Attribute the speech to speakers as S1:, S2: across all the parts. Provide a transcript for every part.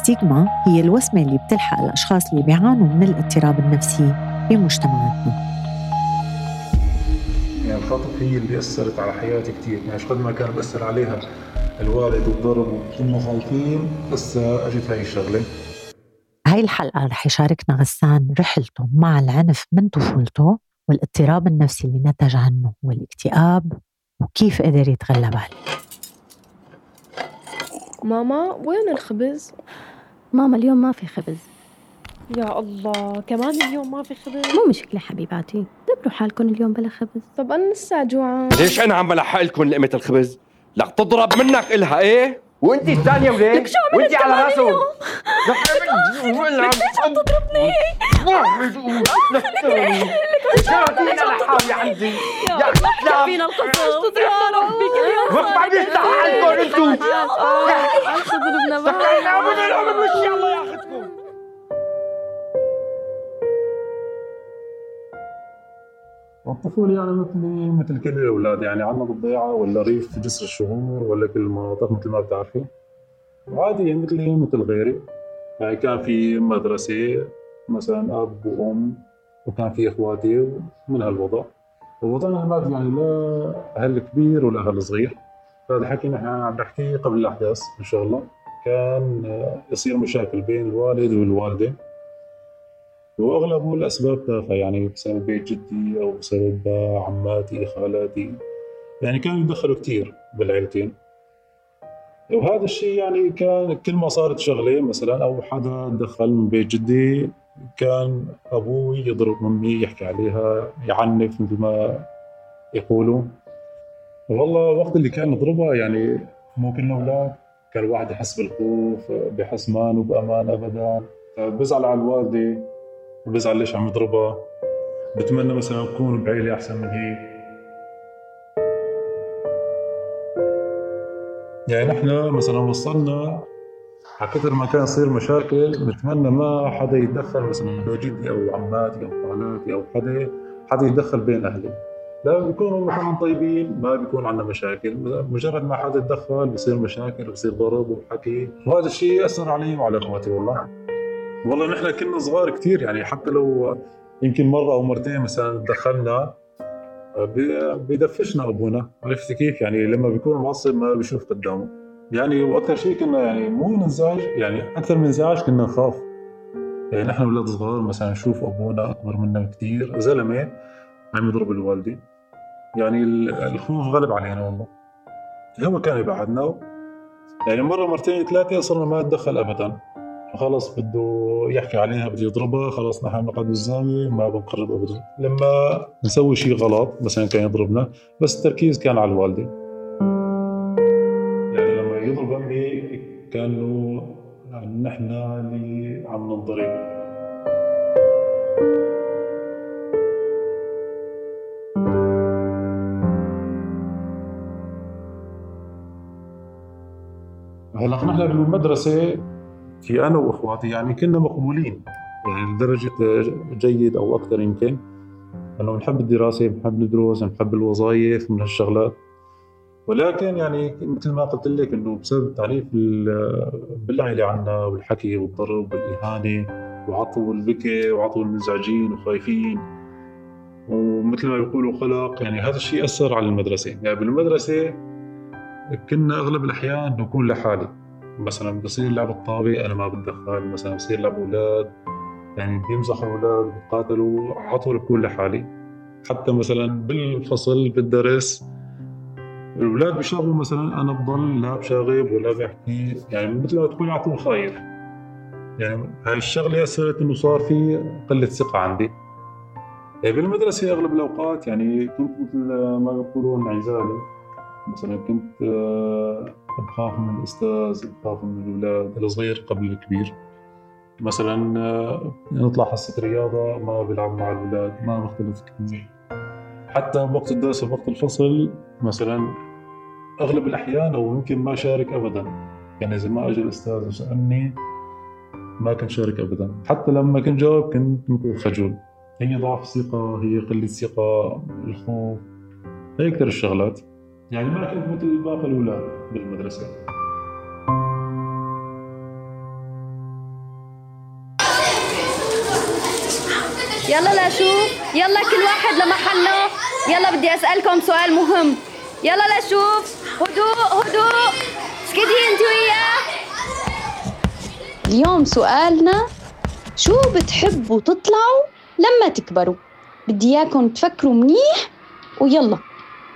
S1: الستيغما هي الوسمة اللي بتلحق الأشخاص اللي بيعانوا من الاضطراب النفسي بمجتمعاتنا.
S2: يعني الخطف هي اللي أثرت على حياتي كثير يعني قد ما كان بأثر عليها الوالد والضرب وكنا خايفين هسه أجت هاي الشغلة.
S1: هاي الحلقة رح يشاركنا غسان رحلته مع العنف من طفولته والاضطراب النفسي اللي نتج عنه والاكتئاب وكيف قدر يتغلب عليه.
S3: ماما وين الخبز؟
S4: ماما اليوم ما في خبز.
S3: يا الله كمان اليوم ما في خبز؟
S4: مو مشكلة حبيباتي. دبروا حالكم اليوم بلا خبز.
S3: طب أنا لسه جوعان.
S5: ليش أنا عم بلحق لكم لقمة الخبز؟ لك تضرب منك إلها إيه؟ وانت الثانية وليه؟ وانت على راسه
S4: لك ليش عم تضربني؟
S5: جاتينا لحالي عندي
S4: يا الله فينا القصص يا ربي
S5: وقت بعد يفتح عليكم أنتم
S4: ضربنا بقى
S5: سكرنا من الأمر وش الله ياخذكم
S2: الطفولة يعني مثلي مثل كل الأولاد يعني عندنا بالضيعة ولا ريف جسر الشهور ولا كل المناطق مثل ما بتعرفي عادي يعني مثلي مثل غيري. يعني كان في مدرسة مثلا أب وأم وكان في إخواتي من هالوضع. ووضعنا المادي يعني لا أهل كبير ولا أهل صغير. هذا الحكي نحن عم نحكي قبل الأحداث إن شاء الله. كان يصير مشاكل بين الوالد واغلبه الأسباب تافهة يعني بسبب بيت جدي أو بسبب عماتي خالاتي. يعني كانوا يتدخلوا كثير بالعيلتين. وهذا الشيء يعني كان كل ما صارت شغلة مثلا أو حدا دخل من بيت جدي كان أبوي يضرب امي يحكي عليها يعنف مثل ما يقولوا والله وقت اللي كان يضربها يعني مو كل الأولاد كان الواحد يحس بالخوف بحس ما بأمان ابدا. بزعل على الوالدة. بزعل ليش عم يضربها. بتمنى مثلا أكون بعيلة أحسن من هيك. يعني نحن مثلا وصلنا على كثر ما كان يصير مشاكل بتمنى ما حدا يتدخل مثلا جدي أو عماتي أو خالاتي أو حدا حدا يتدخل بين أهلي. لا بيكونوا مثلا طيبين ما بيكون عندنا مشاكل. مجرد ما حدا يتدخل بصير مشاكل بصير ضرب وحكي. وهذا الشيء اثر علي وعلى إخواتي والله. والله نحن كنا صغار كثير يعني حتى لو يمكن مرة أو مرتين مثلا دخلنا بيدفشنا أبونا. عرفت كيف؟ يعني لما بيكون معصب ما بيشوف قدامه. يعني وأكثر شيء كنا يعني مو ننزعج يعني أكثر من انزعاج كنا نخاف. يعني نحن أولاد صغار مثلا نشوف أبونا أكبر منا بكثير. زلمة عم يضرب الوالدة. يعني الخوف غلب علينا والله. هو كان يبعدنا يعني مرة مرتين ثلاثة صرنا ما نتدخل ابدا. خلص بده يحكي عليها بده يضربها خلص نحن نقعد بالزاوية ما بنقرب ابدا. لما نسوي شيء غلط مثلا كان يضربنا بس التركيز كان على الوالدة. يعني لما يضرب أمي كانوا نحن اللي عم ننضرب. هلا نحن بالمدرسة في أنا وإخواتي يعني كنا مقبولين. يعني لدرجة جيد أو أكثر يمكن. أنه بنحب الدراسة بنحب ندرس بنحب الوظائف من هالشغلات. ولكن يعني مثل ما قلت لك إنه بسبب التعنيف بالعائله عنا والحكي والضرب والإهانة وعطوا البكي وعطوا المنزعجين وخايفين. ومثل ما بيقولوا خلق يعني هذا الشيء أثر على المدرسة. يعني بالمدرسة كنا أغلب الأحيان نكون لحالي. مثلا بصير لعب الطابة أنا ما بتدخل مثلا بصير لعب أولاد يعني بيمزحوا أولاد بيتقاتلوا على طول بكون لحالي حتى مثلا بالفصل بالدرس الأولاد بيشاغبوا مثلا أنا بضل لا بشاغب ولا بحكي يعني مثل ما تقول على طول خايف يعني هاي الشغلة أثرت إنه صار في قلة ثقة عندي. يعني بالمدرسة أغلب الأوقات يعني كنت مثل ما بيقولوا انعزالي مثلا كنت آه، بخاف من الأستاذ بخاف من الأولاد الصغير قبل الكبير. مثلا آه، نطلع حصه رياضة ما بلعب مع الأولاد ما بختلط كثير. حتى بوقت الدرس وقت الفصل مثلا أغلب الأحيان أو يمكن ما شارك ابدا. يعني إذا ما أجى الأستاذ وسألني ما كنت شارك ابدا. حتى لما كنت جاوب كنت مثل خجول. هي ضعف ثقة هي قلة ثقة الخوف هي أكثر الشغلات. يعني ما كنت مثل الباقي الأولاد بالمدرسة.
S6: يلا لشوف يلا كل واحد لمحله. يلا بدي أسألكم سؤال مهم. يلا لشوف هدوء هدوء. سكتي أنت وياه. اليوم سؤالنا شو بتحبوا تطلعوا لما تكبروا؟ بدي إياكم تفكروا منيح ويلا.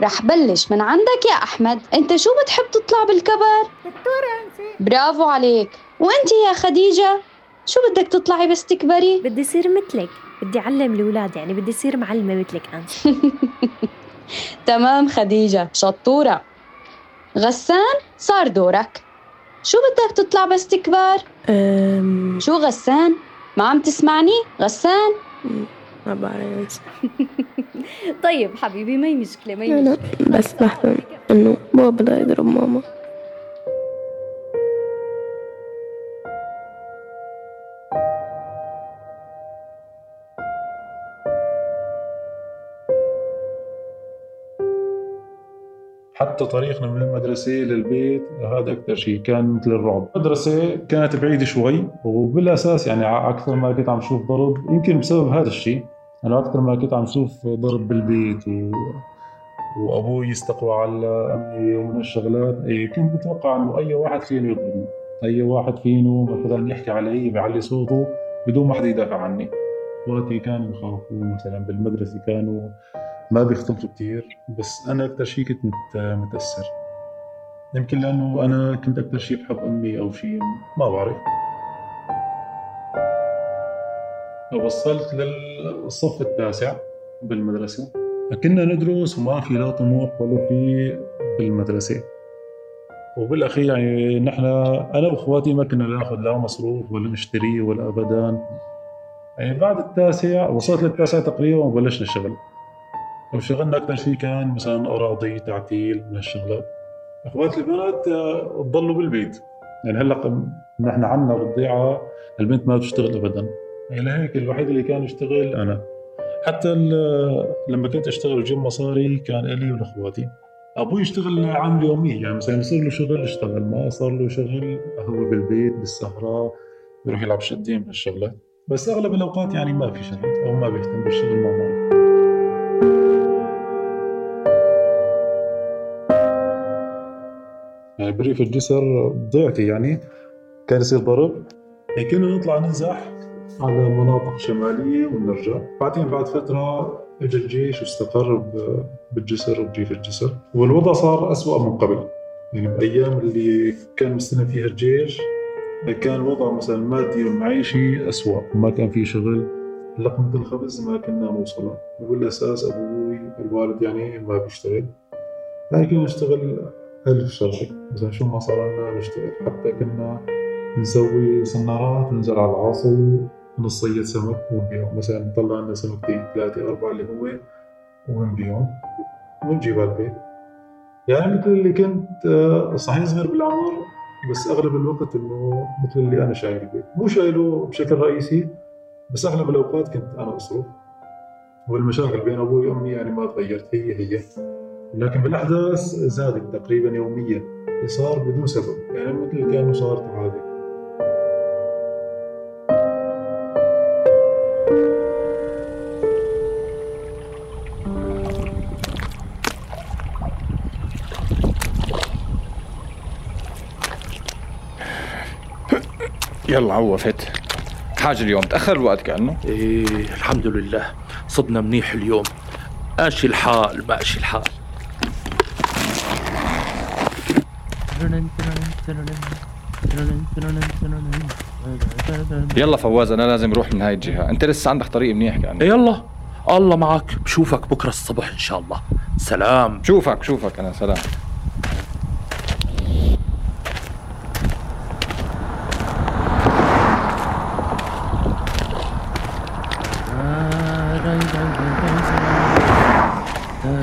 S6: رح بلش من عندك يا أحمد. أنت شو بتحب تطلع بالكبر دكتورة برافو عليك. وأنت يا خديجة؟ شو بدك تطلعي بس تكبري؟
S4: بدي اصير مثلك. بدي أعلم الأولاد يعني بدي اصير معلمة مثلك أنت.
S6: تمام خديجة شطورة. غسان صار دورك. شو بدك تطلع بس تكبر؟
S3: أم...
S6: شو غسان؟ ما عم تسمعني؟ غسان؟
S3: ما بعرف.
S6: طيب حبيبي ما هي مشكلة ما هي مشكلة.
S3: بس بحلم إنه بابا بده يضرب ماما.
S2: حتى طريقنا من المدرسة للبيت هذا أكثر شيء كان مثل الرعب المدرسة كانت بعيدة شوي وبالأساس يعني أكثر ما كنت عم شوف ضرب يمكن بسبب هذا الشيء. أنا أكثر ما كنت عم شوف ضرب بالبيت و... وأبوي يستقوى على أمي ومن الشغلات. إيه كنت بتوقع إنه أي واحد فيني يضربني. أي واحد فينه مثلا يحكي علي بيعلي صوته بدون ما حدا يدافع عني. إخواتي كانوا يخافوا مثلا بالمدرسة كانوا ما بيختلطوا كثير بس أنا أكثر شيء كنت مت- متأثر. يمكن لأنه أنا كنت أكثر شيء بحب أمي أو شيء ما بعرف. وصلت للصف التاسع بالمدرسة. كنا ندرس وما في لا طموح ولا في بالمدرسة. وبالأخير يعني نحن أنا وأخواتي ما كنا ناخذ لا مصروف ولا نشتري ولا أبدا. يعني بعد التاسع وصلت للتاسع تقريبا وبلشنا الشغل. وشغلنا أكثر شيء كان مثلا أراضي تعتيل من الشغلات أخوات البنات آه، ضلوا بالبيت. يعني هلأ نحن عنا بالضيعة البنت ما بتشتغل أبدا. يعني لهيك الوحيد اللي كان يشتغل. أنا. حتى لما كنت أشتغل وجيب مصاري كان إلي ولأخواتي. أبوي يشتغل عامل يومي يعني مثلا يصير له شغل اشتغل ما صار له شغل هو بالبيت بالسهرة يروح يلعب شدين من الشغلات بس أغلب الأوقات يعني ما في شغل أو ما بيهتم بالشغل ما معه يعني بريف الجسر ضيعتي يعني. كان يصير ضرب يعني كنا نطلع ننزح. على مناطق شمالية ونرجع. بعدين بعد فترة اجى الجيش واستقر بالجسر وبريف الجسر. والوضع صار أسوأ من قبل. يعني بأيام اللي كان مستلم فيها الجيش كان الوضع مثلا المادي والمعيشي أسوأ. وما كان في شغل. لقمة الخبز ما كنا نوصلها وبالأساس أبوي الوالد يعني ما بيشتغل. لكن نشتغل ألف شغلة مثلا شو ما صار لنا نشتغل. حتى كنا نسوي صنارات وننزل على العاصي ونصيد سمك ونبيعهم مثلا نطلع لنا سمكتين ثلاثة أربعة اللي هو ونبيعهم ونجيب على البيت. يعني مثل اللي كنت آه، صحيح صغير بالعمر بس أغلب الوقت إنه مثل اللي أنا شايل البيت. مو شايله بشكل رئيسي بس أغلب الأوقات كنت أنا أصرف. والمشاكل بين أبوي وأمي يعني ما تغيرت. هي هي. لكن بالأحداث زادت تقريبا يوميا. صار بدون سبب. يعني مثل كأنه صارت عادي
S7: يلا عوفت حاجة اليوم تأخر الوقت كأنه؟
S8: إيه الحمد لله. صبنا منيح اليوم. ماشي الحال ماشي الحال.
S7: يلا فواز أنا لازم أروح من هاي الجهة. أنت لسه عندك طريق منيح كأنه.
S8: يلا. الله معك. بشوفك بكرة الصبح إن شاء الله. سلام.
S7: شوفك شوفك أنا سلام.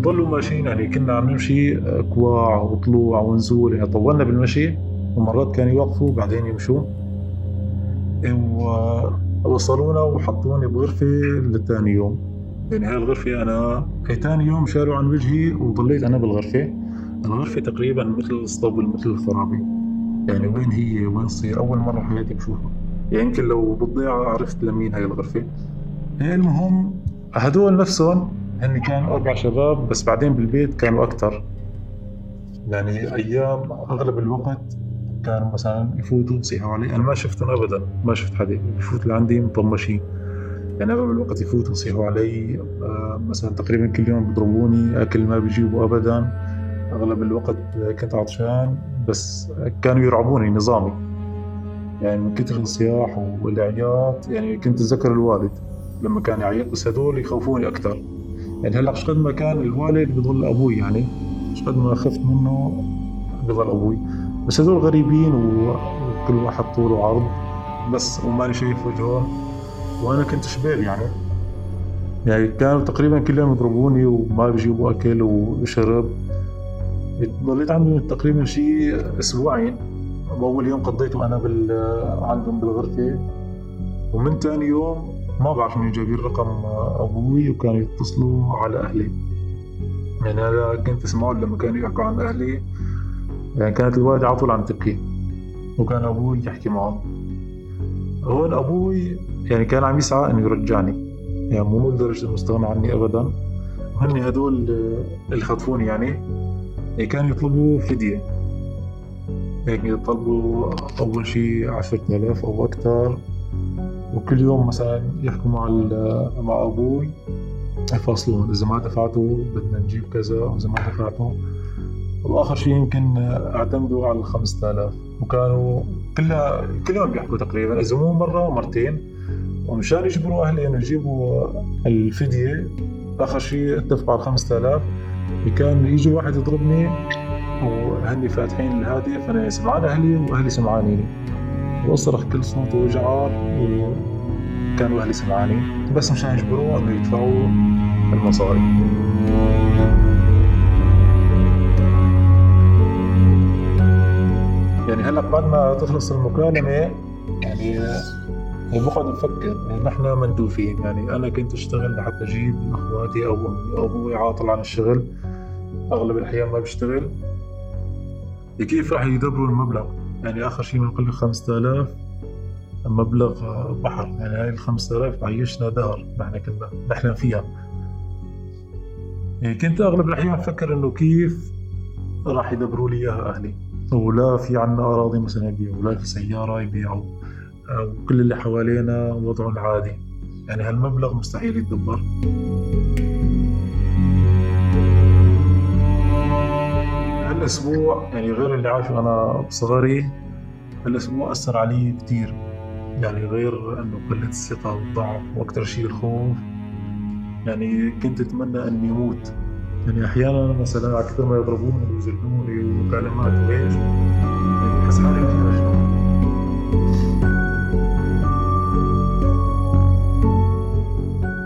S2: وضلوا ماشيين يعني كنا عم نمشي كواع وطلوع ونزول يعني طولنا بالمشي ومرات كانوا يوقفوا بعدين يمشوا. ووصلونا وحطوني بغرفة لثاني يوم. يعني هاي الغرفة أنا ثاني يوم شالوا عن وجهي وضليت أنا بالغرفة. الغرفة تقريبا مثل الاسطبل مثل الخرابي. يعني وين هي وين تصير؟ أول مرة حياتي بشوفها. يعني يمكن لو بالضيعة عرفت لمين هاي الغرفة. يعني المهم هدول نفسهم هن كانوا أربع شباب بس بعدين بالبيت كانوا أكثر يعني أيام أغلب الوقت كانوا مثلا يفوتوا يصيحوا علي أنا ما شفتهم أبدا ما شفت حدا بفوت لعندي مطمشين. يعني أغلب الوقت يفوتوا يصيحوا علي آه، مثلا تقريبا كل يوم بيضربوني أكل ما بيجيبوا أبدا. أغلب الوقت كنت عطشان بس كانوا يرعبوني نظامي. يعني من كثر الصياح والعياط يعني كنت أتذكر الوالد لما كان يعيط بس هدول يخوفوني أكثر يعني هلا قد ما كان؟ الوالد بضل أبوي يعني. قد ما خفت منه بضل أبوي. بس هدول غريبين وكل واحد طول وعرض بس وماني شايف وجهه وأنا كنت شباب يعني. يعني كانوا تقريبا كل يوم يضربوني وما بيجيبوا أكل وشرب. ضليت عندهم تقريبا شيء أسبوعين. وأول يوم قضيته أنا بال عندهم بالغرفة. ومن ثاني يوم ما بعرف من جايبين رقم أبوي وكانوا يتصلوا على أهلي. يعني أنا كنت أسمعهم لما كانوا يحكوا عن أهلي. يعني كانت الوالدة على طول عم تبكي. وكان أبوي يحكي معه. هون أبوي يعني كان عم يسعى إنه يرجعني. يعني مو لدرجة إنه استغنى عني أبدا. هن هدول اللي خطفوني يعني, يعني كانوا يطلبوا فدية. هيك يعني يطلبوا أول شيء عشرة آلاف أو أكثر وكل يوم مثلا يحكوا مع مع أبوي يفاصلون إذا ما دفعتوا بدنا نجيب كذا واذا ما دفعتوا وآخر شيء يمكن اعتمدوا على ال 5000 وكانوا كلها كل يوم بيحكوا تقريبا. إذا مو مرة مرتين. ومشان يجبروا أهلي إنه يجيبوا الفدية آخر شيء اتفقوا على 5000 كان يجي واحد يضربني وهني فاتحين الهاتف أنا سمعان أهلي وأهلي سمعانيني. واصرخ كل صوت وجعار. وكانوا أهلي سمعاني بس مشان يجبروه انه يدفعوا المصاري. يعني هلا بعد ما تخلص المكالمة يعني بقعد بفكر يعني نحن مندوفين. يعني أنا كنت أشتغل لحتى أجيب أخواتي أو أمي أو أبوي عاطل عن الشغل. أغلب الأحيان ما بشتغل. كيف راح يدبروا المبلغ؟ يعني آخر شيء بنقول 5000 مبلغ بحر. يعني هاي ال 5000 تعيشنا دهر نحن كنا نحلم فيها. يعني كنت أغلب الأحيان أفكر إنه كيف راح يدبروا لي إياها أهلي. ولا في عنا أراضي مثلا يبيعوا ولا في سيارة يبيعوا وكل اللي حوالينا وضعهم عادي. يعني هالمبلغ مستحيل يتدبر. هالاسبوع يعني غير اللي عاشه أنا بصغري هالاسبوع أثر علي كثير يعني غير إنه قلة الثقة والضعف وأكثر شيء الخوف. يعني كنت أتمنى إني أموت. يعني أحيانا مثلا على كثر ما يضربوني ويجلدوني وكلمات وهيك يعني بحس حالي كثير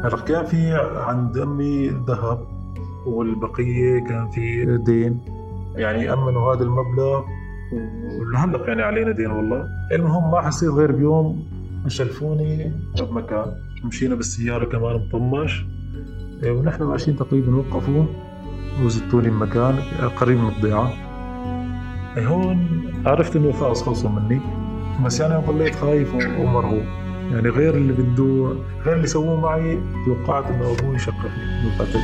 S2: هلا كان في عند أمي ذهب والبقية كان في دين. يعني أمنوا هذا المبلغ ولهلا يعني علينا دين والله. المهم ما حسيت غير بيوم شلفوني بمكان مشينا بالسيارة كمان مطمش إيه، ونحن ماشيين تقريبا وقفوا وزتوني بمكان قريب من الضيعة. إيه، هون عرفت إنه خلاص خلصوا مني. بس يعني ضليت خايف ومرهوب يعني غير اللي بده غير اللي سووه معي توقعت إنه أبوي شقفني بالقتل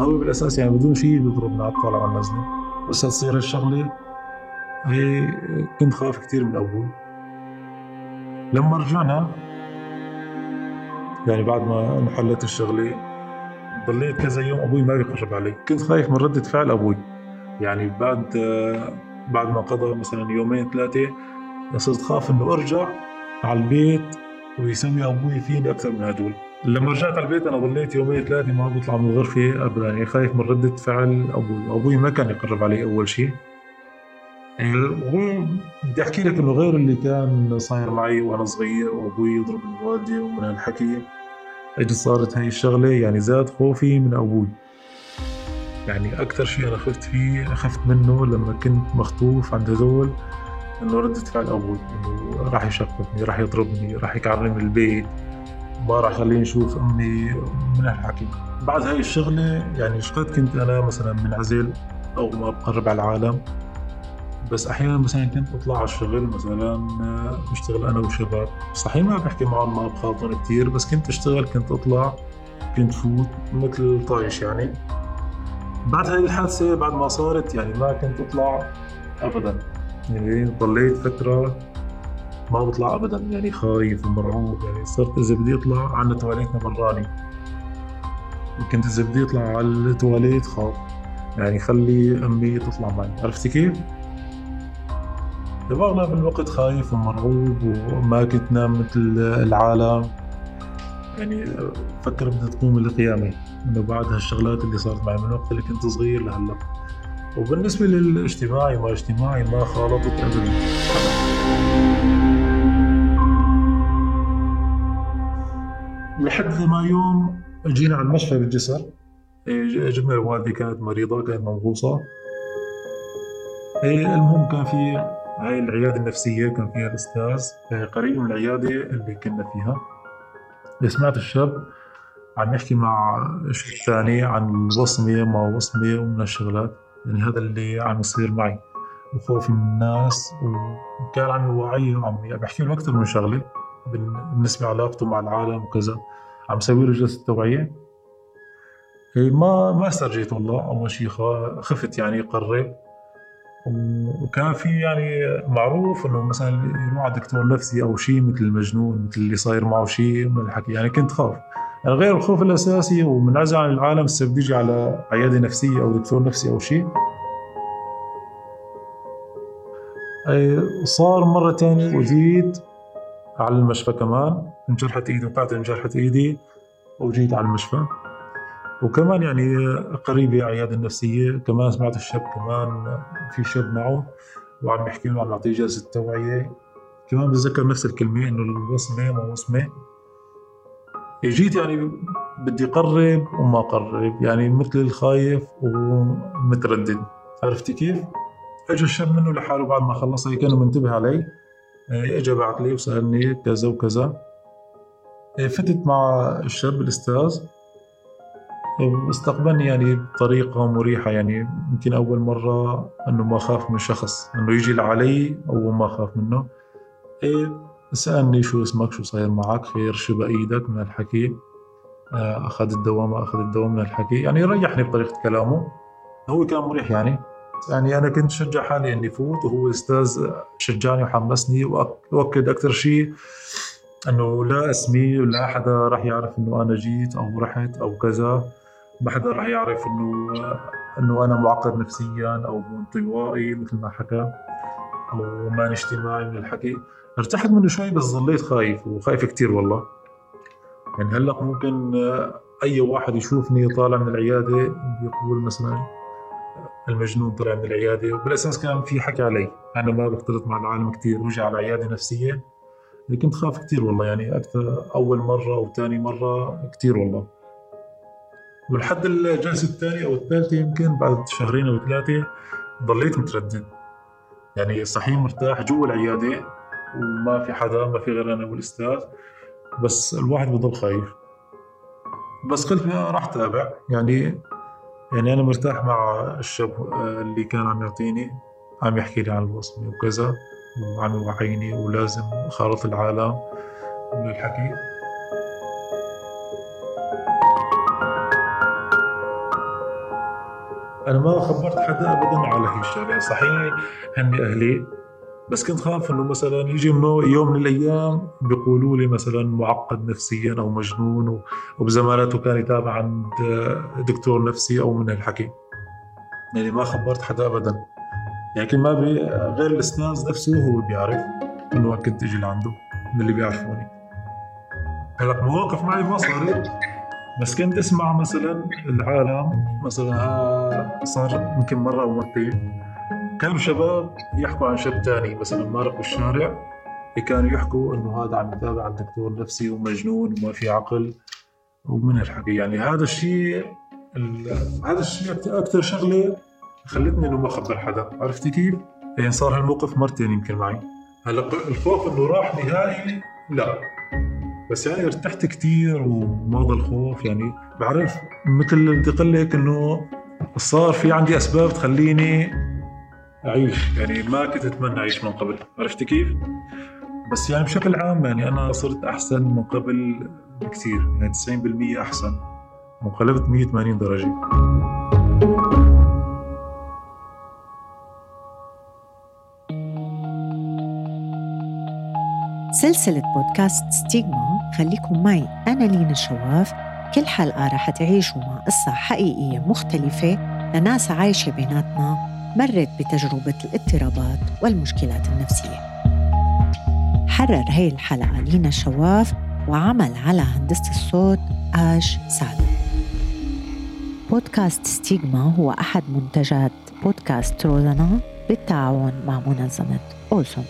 S2: هو بالأساس يعني بدون شيء بيضربنا على الطالع والنزله بس تصير الشغلة هي كنت خايف كثير من أبوي لما رجعنا يعني بعد ما انحلت الشغلة ضليت كذا يوم أبوي ما بيقرب علي. كنت خايف من ردة فعل أبوي. يعني بعد بعد ما قضى مثلا يومين ثلاثة صرت خاف إنه أرجع على البيت ويسمي أبوي فيني أكثر من هدول. لما رجعت على البيت أنا ضليت يومين ثلاثة ما بطلع من الغرفه ابدا يعني خايف من ردة فعل أبوي، أبوي ما كان يقرب علي أول شيء. يعني بدي أحكي لك إنه غير اللي كان صاير معي وأنا صغير وأبوي يضرب الوالده ومن هالحكي إجت صارت هاي الشغلة يعني زاد خوفي من أبوي. يعني أكثر شيء أنا خفت فيه خفت منه لما كنت مخطوف عند هذول إنه ردة فعل أبوي إنه راح يشقفني راح يضربني راح يكعرني من البيت. ما راح يخليني أشوف أمي من هالحكي بعد هاي الشغلة يعني شقد كنت أنا مثلا منعزل أو ما بقرب على العالم؟ بس أحيانا مثلا كنت أطلع على الشغل مثلا بشتغل أنا وشباب. صحيح ما بحكي معهم ما بخاطر كثير بس كنت أشتغل كنت أطلع كنت فوت مثل طايش يعني. بعد هاي الحادثة بعد ما صارت يعني ما كنت أطلع ابدا. يعني ضليت فترة ما بطلع ابدا يعني خايف ومرعوب يعني صرت إذا بدي اطلع عنا تواليتنا براني. كنت إذا بدي اطلع على التواليت خاف. يعني خلي أمي تطلع معي. عرفتي كيف؟ بأغلب الوقت خايف ومرعوب وما كنت نام مثل العالم. يعني فكر بدها تقوم القيامة. إنه بعد هالشغلات اللي صارت معي من وقت اللي كنت صغير لهلأ. وبالنسبة للاجتماعي ما اجتماعي ما خالطت ابدا. لحد ما يوم جينا على المشفى بالجسر إيه، جبنا والدي كانت مريضة كانت منغوصة. إيه، المهم كان في هاي العيادة النفسية كان فيها الأستاذ. إيه، قريب من العيادة اللي كنا فيها. سمعت الشاب عم يحكي مع شيء ثاني عن الوصمة ما وصمة ومن الشغلات. يعني هذا اللي عم يصير معي. وخوفي من الناس وكان عم يوعي وعم بحكي له أكثر من شغلة. بالنسبة لعلاقته مع العالم وكذا. عم سوي له جلسة توعية؟ إيه، ما ما استرجيت والله أول شيء خفت يعني قرب وكان في يعني معروف إنه مثلا يروح على دكتور نفسي أو شيء مثل المجنون مثل اللي صاير معه شيء من الحكي. يعني كنت خاف. يعني غير الخوف الأساسي ومنعزل عن العالم هسه بدي أجي على عيادة نفسية أو دكتور نفسي أو شيء صار مرة تانية وجيت على المشفى كمان انجرحت إيدي وقعت انجرحت إيدي وجيت على المشفى. وكمان يعني قريبة عيادة النفسية كمان سمعت الشاب كمان في شاب معه وعم يحكي له عم يعطيه جلسة توعية. كمان بتذكر نفس الكلمة إنه الوصمة ما وصمة. جيت يعني بدي قرب وما قرب يعني مثل الخايف ومتردد. عرفتي كيف؟ اجى الشاب منه لحاله بعد ما خلص هي كانه منتبه علي. اجى بعث لي وسألني كذا وكذا. فتت مع الشاب الأستاذ. استقبلني يعني بطريقة مريحة يعني يمكن أول مرة أنه ما خاف من شخص أنه يجي لعلي أو ما خاف منه. سألني شو اسمك شو صاير معك خير شو بإيدك من الحكي آه، أخذ الدواء ما أخذ الدواء من الحكي يعني ريحني بطريقة كلامه. هو كان مريح يعني. يعني أنا كنت شجع حالي إني فوت وهو أستاذ شجعني وحمسني وأكد أكثر شيء إنه لا اسمي ولا حدا راح يعرف إنه أنا جيت أو رحت أو كذا. ما حدا راح يعرف إنه إنه أنا معقد نفسيا أو انطوائي مثل ما حكى أو ما اجتماعي من الحكي. ارتحت منه شوي بس ظليت خايف وخايف كثير والله. يعني هلأ ممكن أي واحد يشوفني طالع من العيادة بيقول مثلا المجنون طلع من العيادة. وبالأساس كان في حكي علي. أنا ما بختلط مع العالم كثير وجع على عيادة نفسية. كنت خاف كثير والله يعني أكثر أول مرة أو ثاني مرة كثير والله. ولحد الجلسة الثانية أو الثالثة يمكن بعد شهرين أو ثلاثة ضليت متردد. يعني صحيح مرتاح جوا العيادة وما في حدا ما في غير أنا والأستاذ. بس الواحد بضل خايف. بس قلت راح تابع يعني يعني أنا مرتاح مع الشاب اللي كان عم يعطيني عم يحكي لي عن الوصمة وكذا وعم يوعيني ولازم خارط العالم من الحكي. أنا ما خبرت حدا ابدا على هي الشغلة. صحيح هن أهلي بس كنت خاف إنه مثلا يجي يوم من الأيام بيقولوا لي مثلا معقد نفسيا أو مجنون وبزماناته كان يتابع عند دكتور نفسي أو من هالحكي. يعني ما خبرت حدا ابدا. يعني ما بي غير الأستاذ نفسه هو بيعرف إنه كنت إجي لعنده من اللي بيعرفوني. هلأ مواقف معي ما صارت بس كنت أسمع مثلا العالم مثلا صار يمكن مرة أو مرتين كانوا شباب يحكوا عن شاب تاني مثلا مارق بالشارع؟ كانوا يحكوا إنه هذا عم يتابع الدكتور نفسي ومجنون وما في عقل ومن الحكي. يعني هذا الشيء هذا الشيء أكثر شغلة خلتني إنه ما أخبر حدا. عرفتي كيف؟ يعني صار هالموقف مرتين يمكن معي. هلا الخوف إنه راح نهائي؟ لا. بس يعني ارتحت كثير وما ضل خوف يعني بعرف مثل بدي أقول لك إنه صار في عندي أسباب تخليني أعيش. يعني ما كنت أتمنى أعيش من قبل. عرفت كيف؟ بس يعني بشكل عام يعني أنا صرت أحسن من قبل بكثير. يعني 90% أحسن. وانقلبت 180 درجة.
S1: سلسلة بودكاست ستيغما خليكم معي. أنا لينا الشواف كل حلقة رح تعيشوا مع قصة حقيقية مختلفة. لناس عايشة بيناتنا. مرت بتجربة الاضطرابات والمشكلات النفسية. حرر هي الحلقة لينا الشواف وعمل على هندسة الصوت آش سعد. بودكاست ستيغما هو أحد منتجات بودكاست روزانا بالتعاون مع منظمة أوسم